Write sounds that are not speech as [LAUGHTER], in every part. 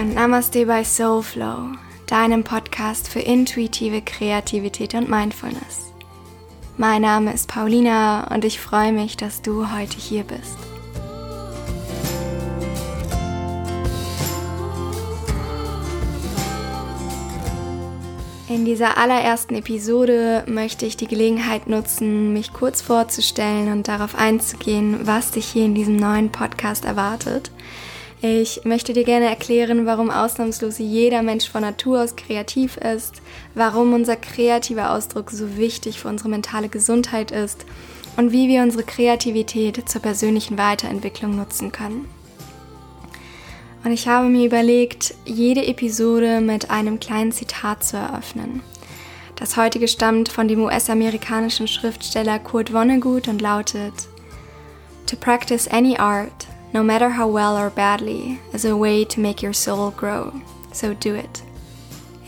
und Namaste bei Soulflow, deinem Podcast für intuitive Kreativität und Mindfulness. Mein Name ist Paulina und ich freue mich, dass du heute hier bist. In dieser allerersten Episode möchte ich die Gelegenheit nutzen, mich kurz vorzustellen und darauf einzugehen, was dich hier in diesem neuen Podcast erwartet. Ich möchte dir gerne erklären, warum ausnahmslos jeder Mensch von Natur aus kreativ ist, warum unser kreativer Ausdruck so wichtig für unsere mentale Gesundheit ist und wie wir unsere Kreativität zur persönlichen Weiterentwicklung nutzen können. Und ich habe mir überlegt, jede Episode mit einem kleinen Zitat zu eröffnen. Das heutige stammt von dem US-amerikanischen Schriftsteller Kurt Vonnegut und lautet To practice any art no matter how well or badly, is a way to make your soul grow. So do it.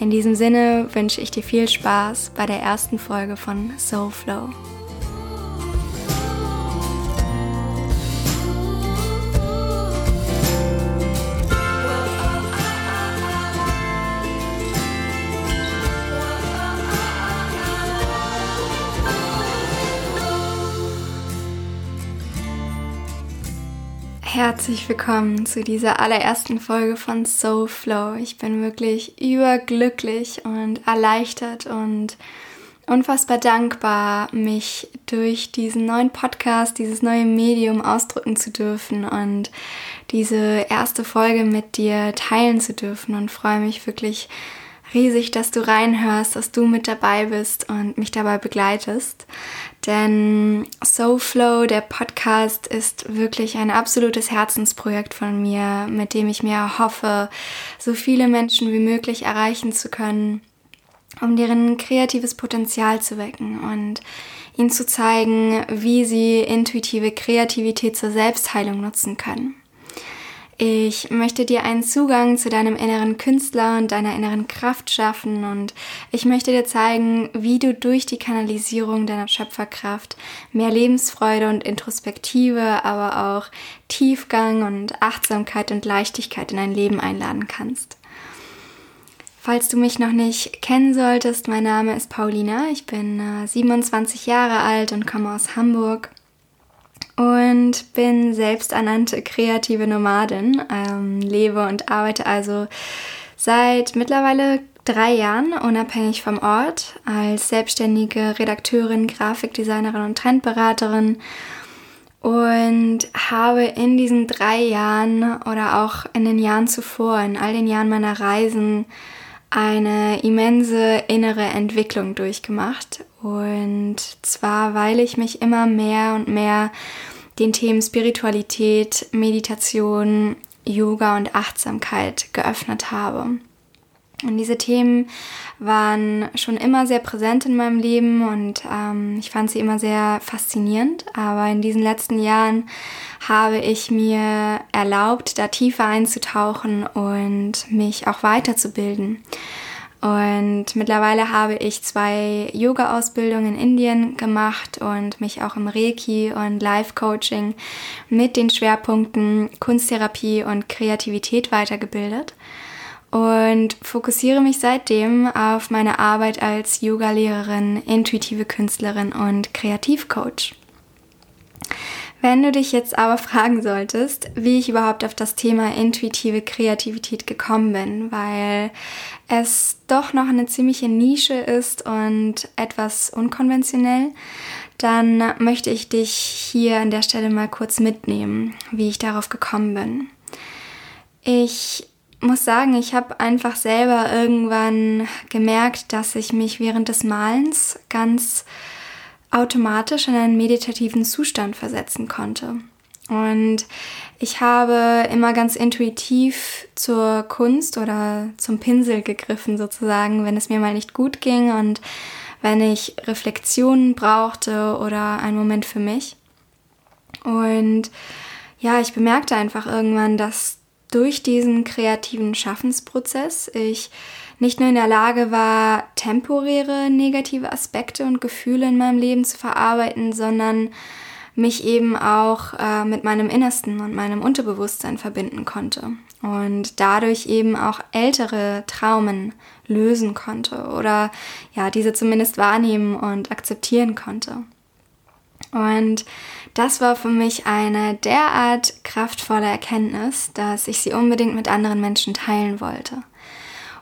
In diesem Sinne wünsche ich dir viel Spaß bei der ersten Folge von Soul Flow. Herzlich willkommen zu dieser allerersten Folge von Soul Flow. Ich bin wirklich überglücklich und erleichtert und unfassbar dankbar, mich durch diesen neuen Podcast, dieses neue Medium ausdrücken zu dürfen und diese erste Folge mit dir teilen zu dürfen und freue mich wirklich riesig, dass du reinhörst, dass du mit dabei bist und mich dabei begleitest. Denn SoFlow, der Podcast, ist wirklich ein absolutes Herzensprojekt von mir, mit dem ich mir hoffe, so viele Menschen wie möglich erreichen zu können, um deren kreatives Potenzial zu wecken und ihnen zu zeigen, wie sie intuitive Kreativität zur Selbstheilung nutzen können. Ich möchte dir einen Zugang zu deinem inneren Künstler und deiner inneren Kraft schaffen und ich möchte dir zeigen, wie du durch die Kanalisierung deiner Schöpferkraft mehr Lebensfreude und Introspektive, aber auch Tiefgang und Achtsamkeit und Leichtigkeit in dein Leben einladen kannst. Falls du mich noch nicht kennen solltest, mein Name ist Paulina, ich bin 27 äh, Jahre alt und komme aus Hamburg und bin selbsternannte kreative Nomadin, ähm, lebe und arbeite also seit mittlerweile drei Jahren unabhängig vom Ort als selbstständige Redakteurin, Grafikdesignerin und Trendberaterin. Und habe in diesen drei Jahren oder auch in den Jahren zuvor, in all den Jahren meiner Reisen, eine immense innere Entwicklung durchgemacht. Und zwar, weil ich mich immer mehr und mehr den Themen Spiritualität, Meditation, Yoga und Achtsamkeit geöffnet habe. Und diese Themen waren schon immer sehr präsent in meinem Leben und ähm, ich fand sie immer sehr faszinierend. Aber in diesen letzten Jahren habe ich mir erlaubt, da tiefer einzutauchen und mich auch weiterzubilden. Und mittlerweile habe ich zwei Yoga-Ausbildungen in Indien gemacht und mich auch im Reiki und Life-Coaching mit den Schwerpunkten Kunsttherapie und Kreativität weitergebildet und fokussiere mich seitdem auf meine Arbeit als Yoga-Lehrerin, intuitive Künstlerin und Kreativcoach. Wenn du dich jetzt aber [LAUGHS] fragen solltest, wie ich überhaupt auf das Thema intuitive Kreativität gekommen bin, weil es doch noch eine ziemliche Nische ist und etwas unkonventionell, dann möchte ich dich hier an der Stelle mal kurz mitnehmen, wie ich darauf gekommen bin. Ich muss sagen, ich habe einfach selber irgendwann gemerkt, dass ich mich während des Malens ganz automatisch in einen meditativen Zustand versetzen konnte. Und ich habe immer ganz intuitiv zur Kunst oder zum Pinsel gegriffen, sozusagen, wenn es mir mal nicht gut ging und wenn ich Reflexionen brauchte oder einen Moment für mich. Und ja, ich bemerkte einfach irgendwann, dass durch diesen kreativen Schaffensprozess ich nicht nur in der Lage war, temporäre negative Aspekte und Gefühle in meinem Leben zu verarbeiten, sondern mich eben auch äh, mit meinem Innersten und meinem Unterbewusstsein verbinden konnte und dadurch eben auch ältere Traumen lösen konnte oder ja, diese zumindest wahrnehmen und akzeptieren konnte. Und das war für mich eine derart kraftvolle Erkenntnis, dass ich sie unbedingt mit anderen Menschen teilen wollte.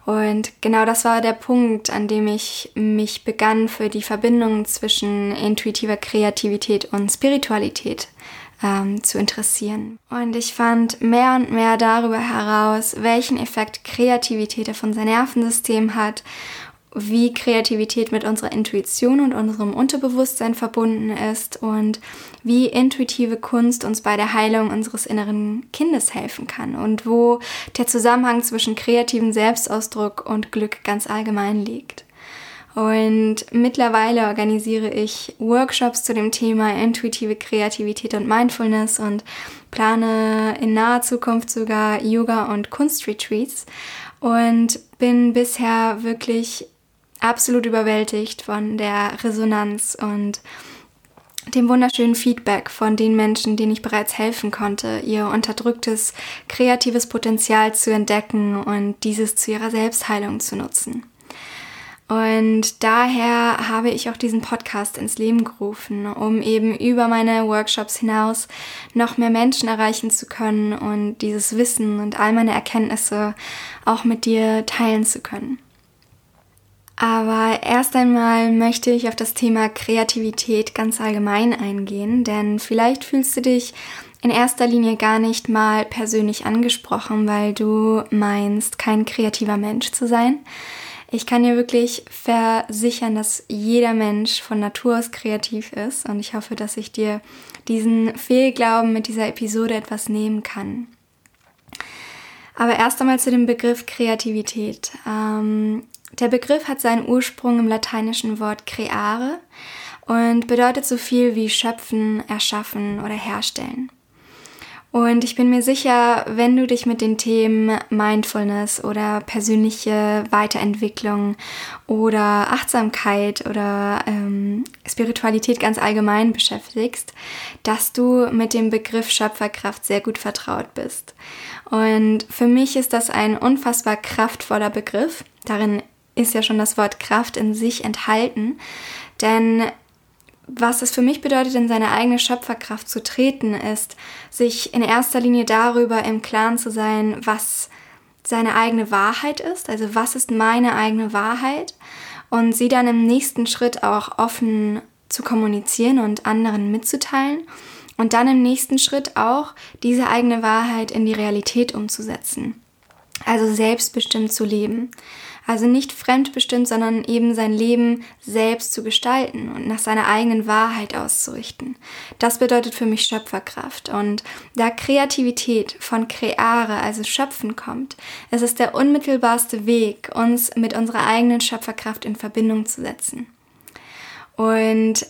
Und genau das war der Punkt, an dem ich mich begann für die Verbindung zwischen intuitiver Kreativität und Spiritualität ähm, zu interessieren. Und ich fand mehr und mehr darüber heraus, welchen Effekt Kreativität auf unser Nervensystem hat wie Kreativität mit unserer Intuition und unserem Unterbewusstsein verbunden ist und wie intuitive Kunst uns bei der Heilung unseres inneren Kindes helfen kann und wo der Zusammenhang zwischen kreativem Selbstausdruck und Glück ganz allgemein liegt. Und mittlerweile organisiere ich Workshops zu dem Thema intuitive Kreativität und Mindfulness und plane in naher Zukunft sogar Yoga- und Kunstretreats und bin bisher wirklich absolut überwältigt von der Resonanz und dem wunderschönen Feedback von den Menschen, denen ich bereits helfen konnte, ihr unterdrücktes kreatives Potenzial zu entdecken und dieses zu ihrer Selbstheilung zu nutzen. Und daher habe ich auch diesen Podcast ins Leben gerufen, um eben über meine Workshops hinaus noch mehr Menschen erreichen zu können und dieses Wissen und all meine Erkenntnisse auch mit dir teilen zu können. Aber erst einmal möchte ich auf das Thema Kreativität ganz allgemein eingehen, denn vielleicht fühlst du dich in erster Linie gar nicht mal persönlich angesprochen, weil du meinst, kein kreativer Mensch zu sein. Ich kann dir wirklich versichern, dass jeder Mensch von Natur aus kreativ ist und ich hoffe, dass ich dir diesen Fehlglauben mit dieser Episode etwas nehmen kann. Aber erst einmal zu dem Begriff Kreativität. Ähm, der Begriff hat seinen Ursprung im lateinischen Wort creare und bedeutet so viel wie schöpfen, erschaffen oder herstellen. Und ich bin mir sicher, wenn du dich mit den Themen Mindfulness oder persönliche Weiterentwicklung oder Achtsamkeit oder ähm, Spiritualität ganz allgemein beschäftigst, dass du mit dem Begriff Schöpferkraft sehr gut vertraut bist. Und für mich ist das ein unfassbar kraftvoller Begriff. Darin ist ja schon das Wort Kraft in sich enthalten. Denn was es für mich bedeutet, in seine eigene Schöpferkraft zu treten, ist, sich in erster Linie darüber im Klaren zu sein, was seine eigene Wahrheit ist, also was ist meine eigene Wahrheit und sie dann im nächsten Schritt auch offen zu kommunizieren und anderen mitzuteilen und dann im nächsten Schritt auch diese eigene Wahrheit in die Realität umzusetzen, also selbstbestimmt zu leben. Also nicht fremdbestimmt, sondern eben sein Leben selbst zu gestalten und nach seiner eigenen Wahrheit auszurichten. Das bedeutet für mich Schöpferkraft. Und da Kreativität von creare, also schöpfen kommt, es ist der unmittelbarste Weg, uns mit unserer eigenen Schöpferkraft in Verbindung zu setzen. Und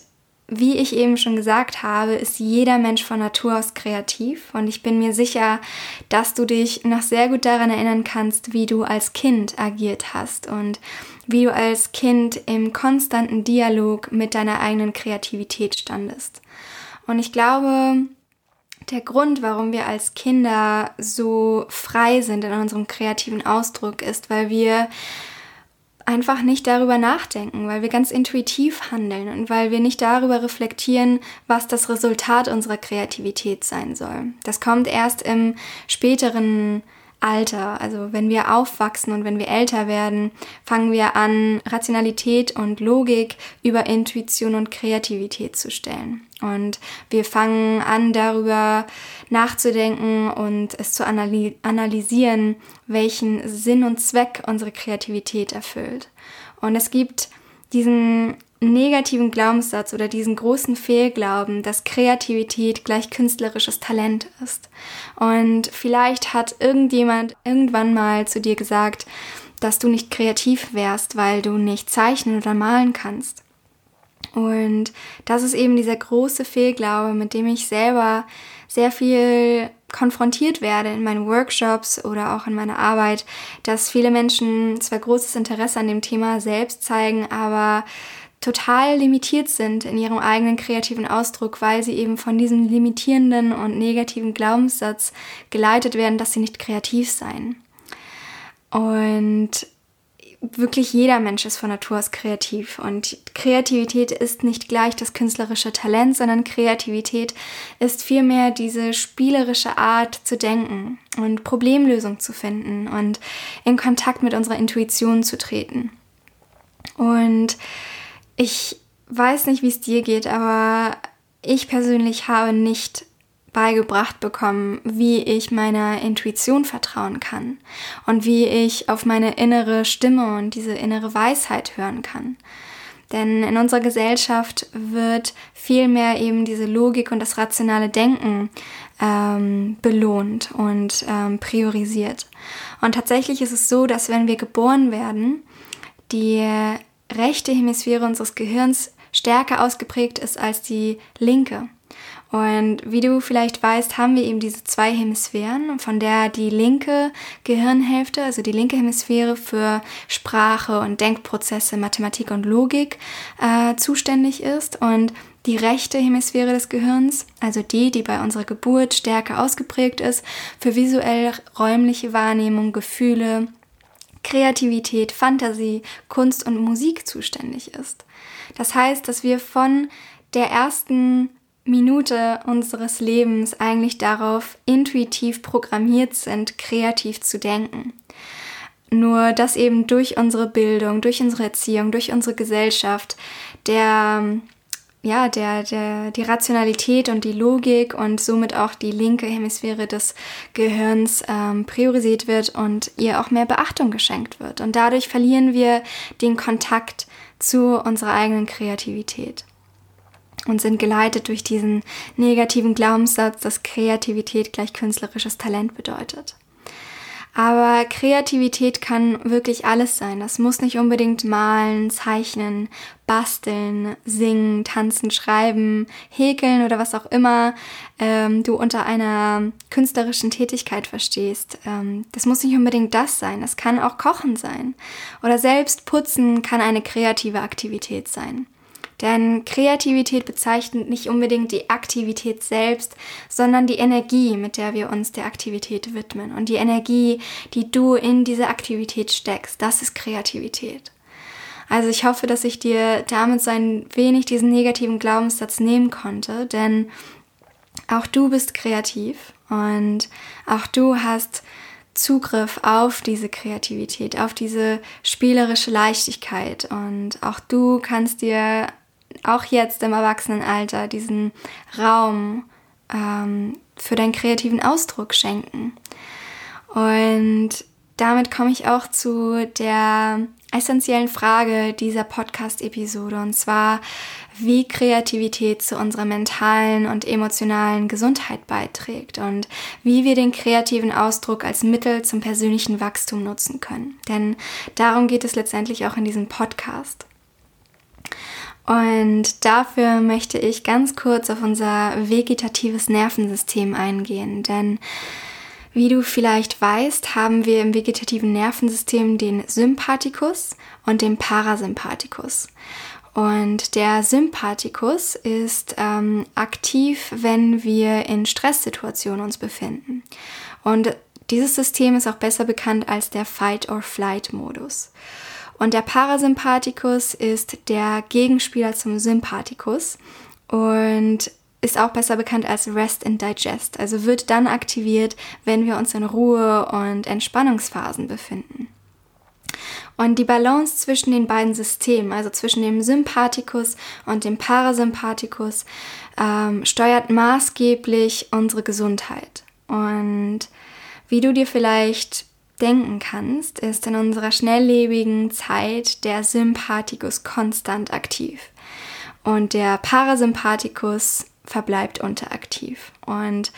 wie ich eben schon gesagt habe, ist jeder Mensch von Natur aus kreativ und ich bin mir sicher, dass du dich noch sehr gut daran erinnern kannst, wie du als Kind agiert hast und wie du als Kind im konstanten Dialog mit deiner eigenen Kreativität standest. Und ich glaube, der Grund, warum wir als Kinder so frei sind in unserem kreativen Ausdruck, ist, weil wir einfach nicht darüber nachdenken, weil wir ganz intuitiv handeln und weil wir nicht darüber reflektieren, was das Resultat unserer Kreativität sein soll. Das kommt erst im späteren Alter, also wenn wir aufwachsen und wenn wir älter werden, fangen wir an, Rationalität und Logik über Intuition und Kreativität zu stellen. Und wir fangen an, darüber nachzudenken und es zu analysieren, welchen Sinn und Zweck unsere Kreativität erfüllt. Und es gibt diesen negativen Glaubenssatz oder diesen großen Fehlglauben, dass Kreativität gleich künstlerisches Talent ist. Und vielleicht hat irgendjemand irgendwann mal zu dir gesagt, dass du nicht kreativ wärst, weil du nicht zeichnen oder malen kannst. Und das ist eben dieser große Fehlglaube, mit dem ich selber sehr viel konfrontiert werde in meinen Workshops oder auch in meiner Arbeit, dass viele Menschen zwar großes Interesse an dem Thema selbst zeigen, aber total limitiert sind in ihrem eigenen kreativen Ausdruck, weil sie eben von diesem limitierenden und negativen Glaubenssatz geleitet werden, dass sie nicht kreativ seien. Und wirklich jeder Mensch ist von Natur aus kreativ und Kreativität ist nicht gleich das künstlerische Talent, sondern Kreativität ist vielmehr diese spielerische Art zu denken und Problemlösung zu finden und in Kontakt mit unserer Intuition zu treten. Und ich weiß nicht, wie es dir geht, aber ich persönlich habe nicht beigebracht bekommen, wie ich meiner Intuition vertrauen kann und wie ich auf meine innere Stimme und diese innere Weisheit hören kann. Denn in unserer Gesellschaft wird vielmehr eben diese Logik und das rationale Denken ähm, belohnt und ähm, priorisiert. Und tatsächlich ist es so, dass wenn wir geboren werden, die rechte Hemisphäre unseres Gehirns stärker ausgeprägt ist als die linke. Und wie du vielleicht weißt, haben wir eben diese zwei Hemisphären, von der die linke Gehirnhälfte, also die linke Hemisphäre für Sprache und Denkprozesse, Mathematik und Logik äh, zuständig ist und die rechte Hemisphäre des Gehirns, also die, die bei unserer Geburt stärker ausgeprägt ist, für visuell räumliche Wahrnehmung, Gefühle, Kreativität, Fantasie, Kunst und Musik zuständig ist. Das heißt, dass wir von der ersten Minute unseres Lebens eigentlich darauf intuitiv programmiert sind, kreativ zu denken. Nur dass eben durch unsere Bildung, durch unsere Erziehung, durch unsere Gesellschaft der ja, der, der, die Rationalität und die Logik und somit auch die linke Hemisphäre des Gehirns ähm, priorisiert wird und ihr auch mehr Beachtung geschenkt wird. Und dadurch verlieren wir den Kontakt zu unserer eigenen Kreativität und sind geleitet durch diesen negativen Glaubenssatz, dass Kreativität gleich künstlerisches Talent bedeutet. Aber Kreativität kann wirklich alles sein. Das muss nicht unbedingt malen, zeichnen, basteln, singen, tanzen, schreiben, häkeln oder was auch immer ähm, du unter einer künstlerischen Tätigkeit verstehst. Ähm, das muss nicht unbedingt das sein. Das kann auch Kochen sein. Oder selbst putzen kann eine kreative Aktivität sein. Denn Kreativität bezeichnet nicht unbedingt die Aktivität selbst, sondern die Energie, mit der wir uns der Aktivität widmen. Und die Energie, die du in diese Aktivität steckst, das ist Kreativität. Also ich hoffe, dass ich dir damit so ein wenig diesen negativen Glaubenssatz nehmen konnte, denn auch du bist kreativ und auch du hast Zugriff auf diese Kreativität, auf diese spielerische Leichtigkeit und auch du kannst dir auch jetzt im Erwachsenenalter diesen Raum ähm, für deinen kreativen Ausdruck schenken. Und damit komme ich auch zu der essentiellen Frage dieser Podcast-Episode und zwar, wie Kreativität zu unserer mentalen und emotionalen Gesundheit beiträgt und wie wir den kreativen Ausdruck als Mittel zum persönlichen Wachstum nutzen können. Denn darum geht es letztendlich auch in diesem Podcast. Und dafür möchte ich ganz kurz auf unser vegetatives Nervensystem eingehen, denn wie du vielleicht weißt, haben wir im vegetativen Nervensystem den Sympathikus und den Parasympathikus. Und der Sympathikus ist ähm, aktiv, wenn wir in Stresssituationen uns befinden. Und dieses System ist auch besser bekannt als der Fight-or-Flight-Modus. Und der Parasympathikus ist der Gegenspieler zum Sympathikus und ist auch besser bekannt als Rest and Digest, also wird dann aktiviert, wenn wir uns in Ruhe und Entspannungsphasen befinden. Und die Balance zwischen den beiden Systemen, also zwischen dem Sympathikus und dem Parasympathikus, ähm, steuert maßgeblich unsere Gesundheit. Und wie du dir vielleicht denken kannst, ist in unserer schnelllebigen Zeit der Sympathikus konstant aktiv und der Parasympathikus verbleibt unteraktiv. Und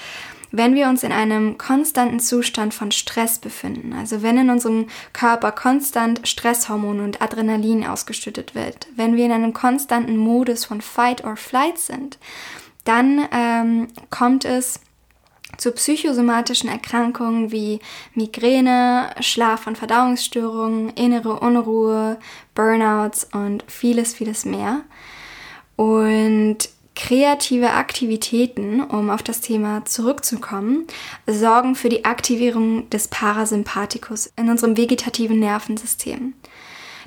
wenn wir uns in einem konstanten Zustand von Stress befinden, also wenn in unserem Körper konstant Stresshormone und Adrenalin ausgeschüttet wird, wenn wir in einem konstanten Modus von Fight or Flight sind, dann ähm, kommt es zu psychosomatischen Erkrankungen wie Migräne, Schlaf- und Verdauungsstörungen, innere Unruhe, Burnouts und vieles, vieles mehr. Und kreative Aktivitäten, um auf das Thema zurückzukommen, sorgen für die Aktivierung des Parasympathikus in unserem vegetativen Nervensystem.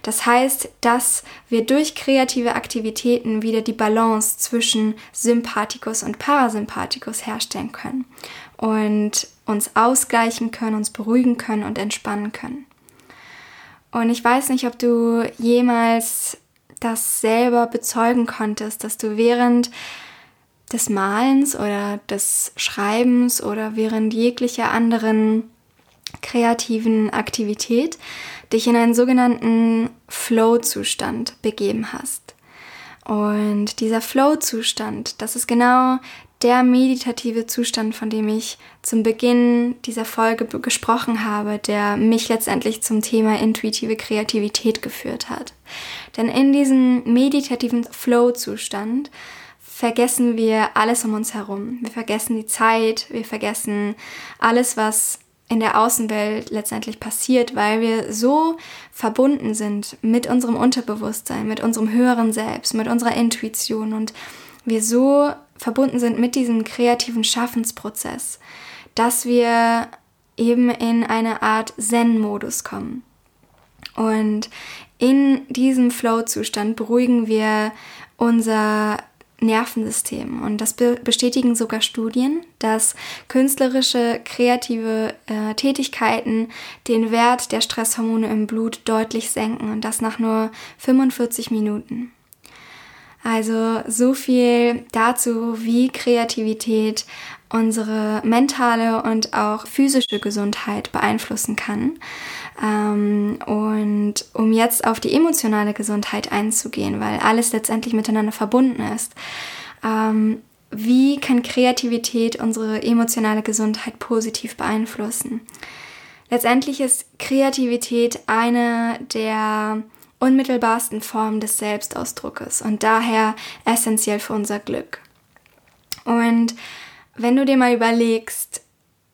Das heißt, dass wir durch kreative Aktivitäten wieder die Balance zwischen Sympathikus und Parasympathikus herstellen können und uns ausgleichen können, uns beruhigen können und entspannen können. Und ich weiß nicht, ob du jemals das selber bezeugen konntest, dass du während des Malens oder des Schreibens oder während jeglicher anderen kreativen Aktivität dich in einen sogenannten Flow-Zustand begeben hast. Und dieser Flow-Zustand, das ist genau der meditative Zustand, von dem ich zum Beginn dieser Folge gesprochen habe, der mich letztendlich zum Thema intuitive Kreativität geführt hat. Denn in diesem meditativen Flow-Zustand vergessen wir alles um uns herum. Wir vergessen die Zeit, wir vergessen alles, was in der Außenwelt letztendlich passiert, weil wir so verbunden sind mit unserem Unterbewusstsein, mit unserem höheren Selbst, mit unserer Intuition und wir so verbunden sind mit diesem kreativen Schaffensprozess, dass wir eben in eine Art Zen-Modus kommen. Und in diesem Flow-Zustand beruhigen wir unser Nervensystem. Und das be bestätigen sogar Studien, dass künstlerische, kreative äh, Tätigkeiten den Wert der Stresshormone im Blut deutlich senken und das nach nur 45 Minuten. Also so viel dazu, wie Kreativität unsere mentale und auch physische Gesundheit beeinflussen kann. Ähm, und um jetzt auf die emotionale Gesundheit einzugehen, weil alles letztendlich miteinander verbunden ist. Ähm, wie kann Kreativität unsere emotionale Gesundheit positiv beeinflussen? Letztendlich ist Kreativität eine der unmittelbarsten Formen des Selbstausdruckes und daher essentiell für unser Glück. Und wenn du dir mal überlegst,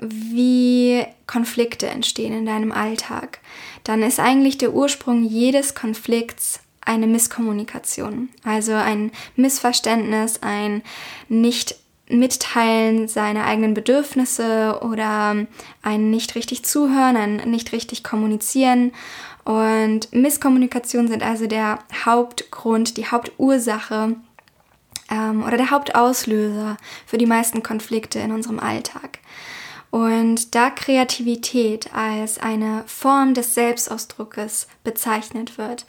wie Konflikte entstehen in deinem Alltag, dann ist eigentlich der Ursprung jedes Konflikts eine Misskommunikation, also ein Missverständnis, ein nicht Mitteilen seiner eigenen Bedürfnisse oder ein nicht richtig zuhören, ein nicht richtig kommunizieren. Und Misskommunikation sind also der Hauptgrund, die Hauptursache ähm, oder der Hauptauslöser für die meisten Konflikte in unserem Alltag. Und da Kreativität als eine Form des Selbstausdruckes bezeichnet wird,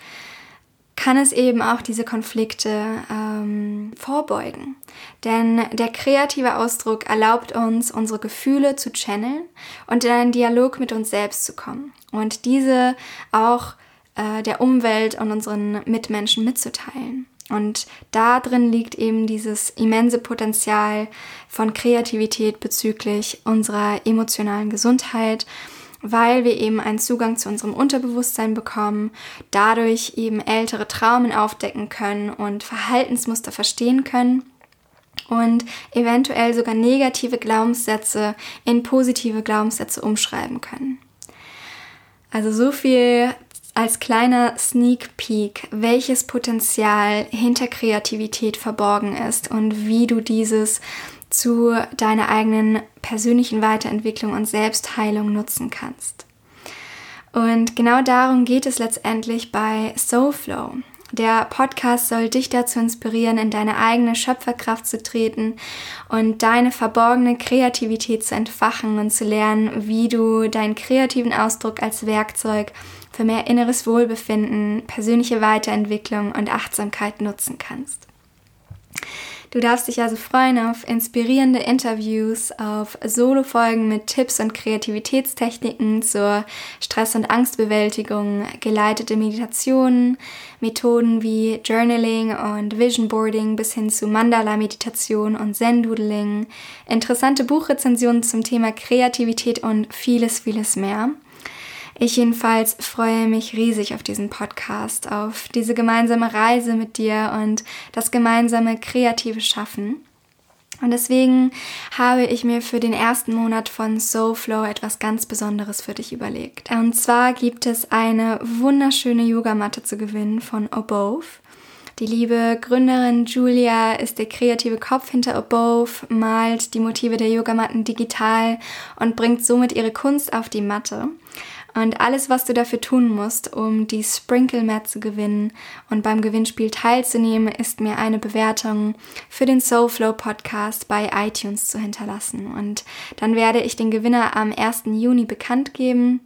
kann es eben auch diese Konflikte ähm, vorbeugen. Denn der kreative Ausdruck erlaubt uns, unsere Gefühle zu channeln und in einen Dialog mit uns selbst zu kommen und diese auch äh, der Umwelt und unseren Mitmenschen mitzuteilen. Und da drin liegt eben dieses immense Potenzial von Kreativität bezüglich unserer emotionalen Gesundheit, weil wir eben einen Zugang zu unserem Unterbewusstsein bekommen, dadurch eben ältere Traumen aufdecken können und Verhaltensmuster verstehen können und eventuell sogar negative Glaubenssätze in positive Glaubenssätze umschreiben können. Also so viel als kleiner Sneak Peek, welches Potenzial hinter Kreativität verborgen ist und wie du dieses zu deiner eigenen persönlichen Weiterentwicklung und Selbstheilung nutzen kannst. Und genau darum geht es letztendlich bei Soulflow. Der Podcast soll dich dazu inspirieren, in deine eigene Schöpferkraft zu treten und deine verborgene Kreativität zu entfachen und zu lernen, wie du deinen kreativen Ausdruck als Werkzeug für mehr inneres Wohlbefinden, persönliche Weiterentwicklung und Achtsamkeit nutzen kannst. Du darfst dich also freuen auf inspirierende Interviews, auf Solo-Folgen mit Tipps und Kreativitätstechniken zur Stress- und Angstbewältigung, geleitete Meditationen, Methoden wie Journaling und Vision Boarding bis hin zu Mandala-Meditation und Zen-Doodling, interessante Buchrezensionen zum Thema Kreativität und vieles, vieles mehr. Ich jedenfalls freue mich riesig auf diesen Podcast, auf diese gemeinsame Reise mit dir und das gemeinsame kreative Schaffen. Und deswegen habe ich mir für den ersten Monat von SoFlow etwas ganz Besonderes für dich überlegt. Und zwar gibt es eine wunderschöne Yogamatte zu gewinnen von Above. Die liebe Gründerin Julia ist der kreative Kopf hinter Above, malt die Motive der Yogamatten digital und bringt somit ihre Kunst auf die Matte. Und alles, was du dafür tun musst, um die Sprinkle Mat zu gewinnen und beim Gewinnspiel teilzunehmen, ist mir eine Bewertung für den Soulflow Podcast bei iTunes zu hinterlassen. Und dann werde ich den Gewinner am 1. Juni bekannt geben.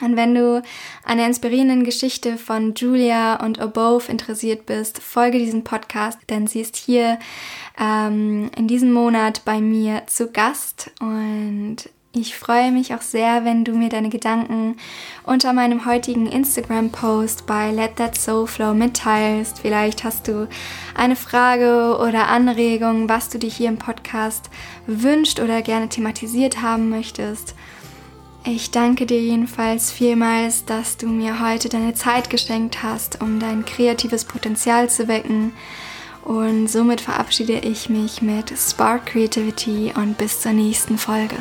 Und wenn du an der inspirierenden Geschichte von Julia und Above interessiert bist, folge diesem Podcast, denn sie ist hier ähm, in diesem Monat bei mir zu Gast und ich freue mich auch sehr, wenn du mir deine Gedanken unter meinem heutigen Instagram-Post bei Let That Soul Flow mitteilst. Vielleicht hast du eine Frage oder Anregung, was du dir hier im Podcast wünscht oder gerne thematisiert haben möchtest. Ich danke dir jedenfalls vielmals, dass du mir heute deine Zeit geschenkt hast, um dein kreatives Potenzial zu wecken. Und somit verabschiede ich mich mit Spark Creativity und bis zur nächsten Folge.